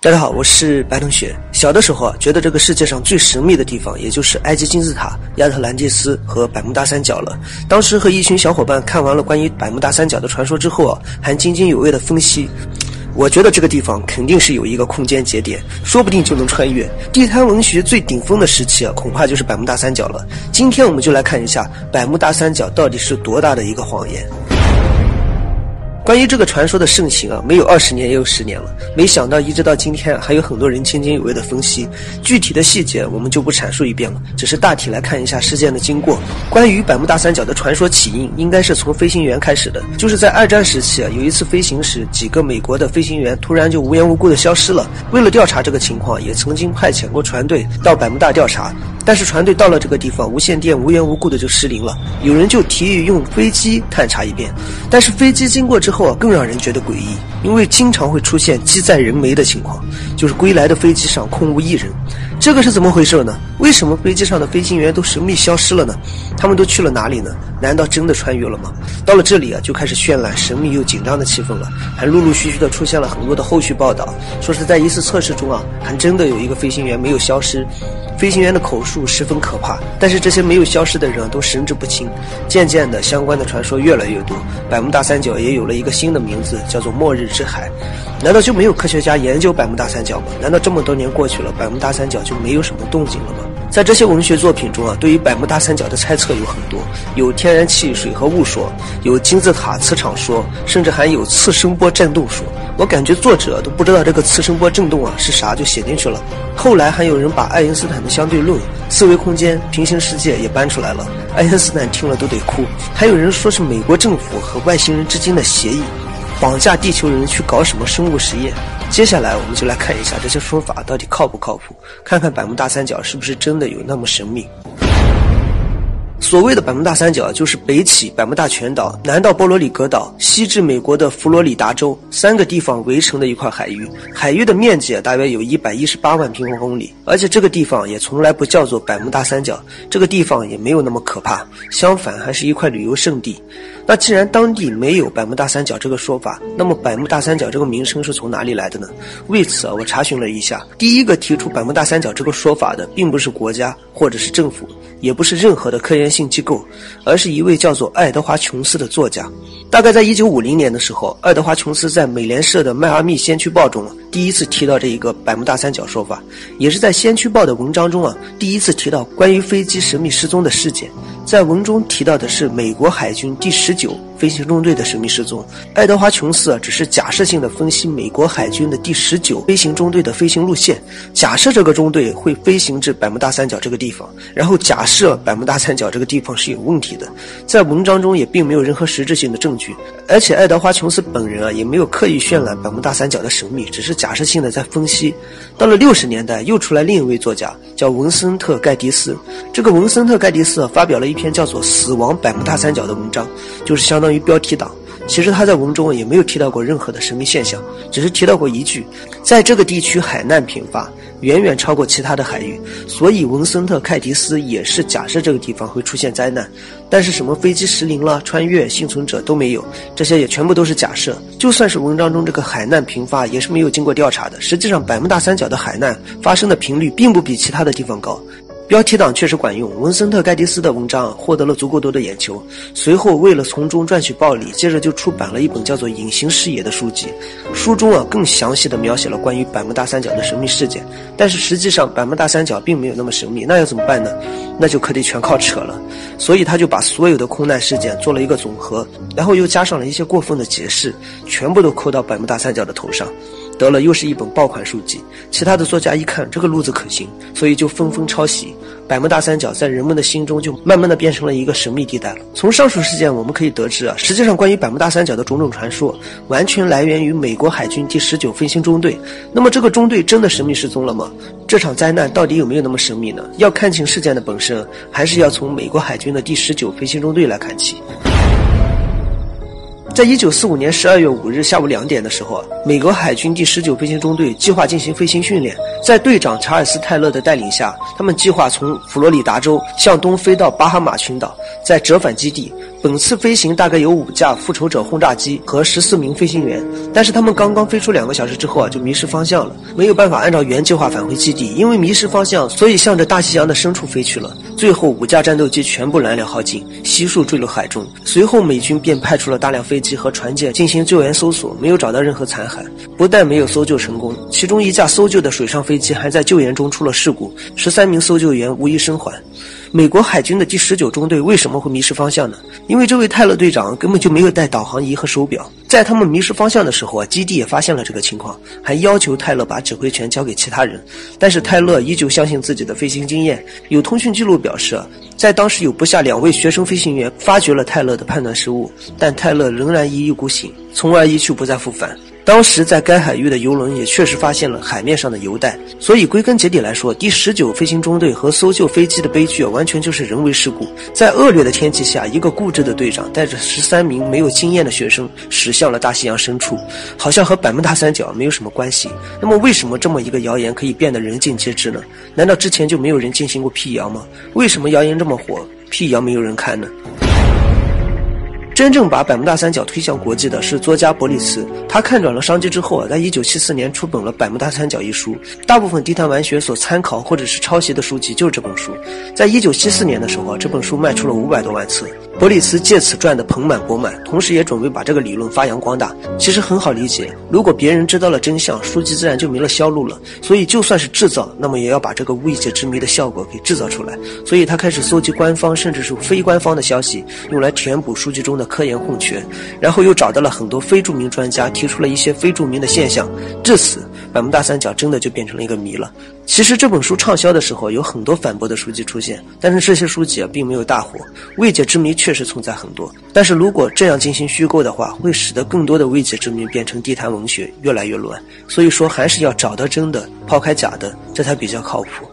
大家好，我是白同学。小的时候啊，觉得这个世界上最神秘的地方，也就是埃及金字塔、亚特兰蒂斯和百慕大三角了。当时和一群小伙伴看完了关于百慕大三角的传说之后啊，还津津有味的分析。我觉得这个地方肯定是有一个空间节点，说不定就能穿越。地摊文学最顶峰的时期啊，恐怕就是百慕大三角了。今天我们就来看一下百慕大三角到底是多大的一个谎言。关于这个传说的盛行啊，没有二十年也有十年了。没想到一直到今天，还有很多人津津有味的分析。具体的细节我们就不阐述一遍了，只是大体来看一下事件的经过。关于百慕大三角的传说起因，应该是从飞行员开始的。就是在二战时期啊，有一次飞行时，几个美国的飞行员突然就无缘无故的消失了。为了调查这个情况，也曾经派遣过船队到百慕大调查。但是船队到了这个地方，无线电无缘无故的就失灵了。有人就提议用飞机探查一遍，但是飞机经过之后啊，更让人觉得诡异，因为经常会出现机载人没的情况，就是归来的飞机上空无一人。这个是怎么回事呢？为什么飞机上的飞行员都神秘消失了呢？他们都去了哪里呢？难道真的穿越了吗？到了这里啊，就开始渲染神秘又紧张的气氛了，还陆陆续续的出现了很多的后续报道，说是在一次测试中啊，还真的有一个飞行员没有消失。飞行员的口述十分可怕，但是这些没有消失的人都神志不清。渐渐的，相关的传说越来越多，百慕大三角也有了一个个新的名字，叫做“末日之海”。难道就没有科学家研究百慕大三角吗？难道这么多年过去了，百慕大三角就没有什么动静了吗？在这些文学作品中啊，对于百慕大三角的猜测有很多，有天然气、水和雾说，有金字塔磁场说，甚至还有次声波振动说。我感觉作者都不知道这个次声波振动啊是啥，就写进去了。后来还有人把爱因斯坦的相对论、四维空间、平行世界也搬出来了，爱因斯坦听了都得哭。还有人说是美国政府和外星人之间的协议。绑架地球人去搞什么生物实验？接下来我们就来看一下这些说法到底靠不靠谱，看看百慕大三角是不是真的有那么神秘。所谓的百慕大三角，就是北起百慕大群岛，南到波罗里格岛，西至美国的佛罗里达州三个地方围成的一块海域。海域的面积大约有一百一十八万平方公里，而且这个地方也从来不叫做百慕大三角，这个地方也没有那么可怕，相反还是一块旅游胜地。那既然当地没有百慕大三角这个说法，那么百慕大三角这个名称是从哪里来的呢？为此啊，我查询了一下，第一个提出百慕大三角这个说法的，并不是国家或者是政府。也不是任何的科研性机构，而是一位叫做爱德华·琼斯的作家。大概在一九五零年的时候，爱德华·琼斯在美联社的《迈阿密先驱报》中第一次提到这一个百慕大三角说法，也是在《先驱报》的文章中啊第一次提到关于飞机神秘失踪的事件。在文中提到的是美国海军第十九飞行中队的神秘失踪。爱德华·琼斯啊，只是假设性的分析美国海军的第十九飞行中队的飞行路线，假设这个中队会飞行至百慕大三角这个地方，然后假设百慕大三角这个地方是有问题的。在文章中也并没有任何实质性的证据，而且爱德华·琼斯本人啊，也没有刻意渲染百慕大三角的神秘，只是假设性的在分析。到了六十年代，又出来另一位作家，叫文森特·盖迪斯。这个文森特·盖迪斯发表了一。篇叫做《死亡百慕大三角》的文章，就是相当关于标题党。其实他在文中也没有提到过任何的神秘现象，只是提到过一句，在这个地区海难频发，远远超过其他的海域。所以文森特·凯迪斯也是假设这个地方会出现灾难，但是什么飞机失灵了、穿越、幸存者都没有，这些也全部都是假设。就算是文章中这个海难频发，也是没有经过调查的。实际上，百慕大三角的海难发生的频率并不比其他的地方高。标题党确实管用，文森特·盖迪斯的文章获得了足够多的眼球。随后，为了从中赚取暴利，接着就出版了一本叫做《隐形视野》的书籍。书中啊，更详细的描写了关于百慕大三角的神秘事件。但是实际上，百慕大三角并没有那么神秘，那要怎么办呢？那就可得全靠扯了。所以他就把所有的空难事件做了一个总和，然后又加上了一些过分的解释，全部都扣到百慕大三角的头上。得了，又是一本爆款书籍。其他的作家一看这个路子可行，所以就纷纷抄袭。百慕大三角在人们的心中就慢慢的变成了一个神秘地带了。从上述事件我们可以得知啊，实际上关于百慕大三角的种种传说，完全来源于美国海军第十九飞行中队。那么这个中队真的神秘失踪了吗？这场灾难到底有没有那么神秘呢？要看清事件的本身，还是要从美国海军的第十九飞行中队来看起。在一九四五年十二月五日下午两点的时候，美国海军第十九飞行中队计划进行飞行训练。在队长查尔斯·泰勒的带领下，他们计划从佛罗里达州向东飞到巴哈马群岛，再折返基地。本次飞行大概有五架复仇者轰炸机和十四名飞行员，但是他们刚刚飞出两个小时之后啊，就迷失方向了，没有办法按照原计划返回基地。因为迷失方向，所以向着大西洋的深处飞去了。最后五架战斗机全部燃料耗尽，悉数坠落海中。随后美军便派出了大量飞机和船舰进行救援搜索，没有找到任何残骸。不但没有搜救成功，其中一架搜救的水上飞机还在救援中出了事故，十三名搜救员无一生还。美国海军的第十九中队为什么会迷失方向呢？因为这位泰勒队长根本就没有带导航仪和手表。在他们迷失方向的时候啊，基地也发现了这个情况，还要求泰勒把指挥权交给其他人。但是泰勒依旧相信自己的飞行经验。有通讯记录表示，在当时有不下两位学生飞行员发觉了泰勒的判断失误，但泰勒仍然一意孤行，从而一去不再复返。当时在该海域的游轮也确实发现了海面上的油袋，所以归根结底来说，第十九飞行中队和搜救飞机的悲剧完全就是人为事故。在恶劣的天气下，一个固执的队长带着十三名没有经验的学生驶向了大西洋深处，好像和百慕大三角没有什么关系。那么，为什么这么一个谣言可以变得人尽皆知呢？难道之前就没有人进行过辟谣吗？为什么谣言这么火，辟谣没有人看呢？真正把百慕大三角推向国际的是作家伯利茨。他看准了商机之后啊，在一九七四年出版了《百慕大三角》一书。大部分地摊文学所参考或者是抄袭的书籍就是这本书。在一九七四年的时候啊，这本书卖出了五百多万册。伯利茨借此赚得盆满钵满，同时也准备把这个理论发扬光大。其实很好理解，如果别人知道了真相，书籍自然就没了销路了。所以就算是制造，那么也要把这个未解之谜的效果给制造出来。所以他开始搜集官方甚至是非官方的消息，用来填补书籍中的科研空缺。然后又找到了很多非著名专家，提出了一些非著名的现象。至此，百慕大三角真的就变成了一个谜了。其实这本书畅销的时候，有很多反驳的书籍出现，但是这些书籍啊并没有大火。未解之谜确实存在很多，但是如果这样进行虚构的话，会使得更多的未解之谜变成地摊文学，越来越乱。所以说，还是要找到真的，抛开假的，这才比较靠谱。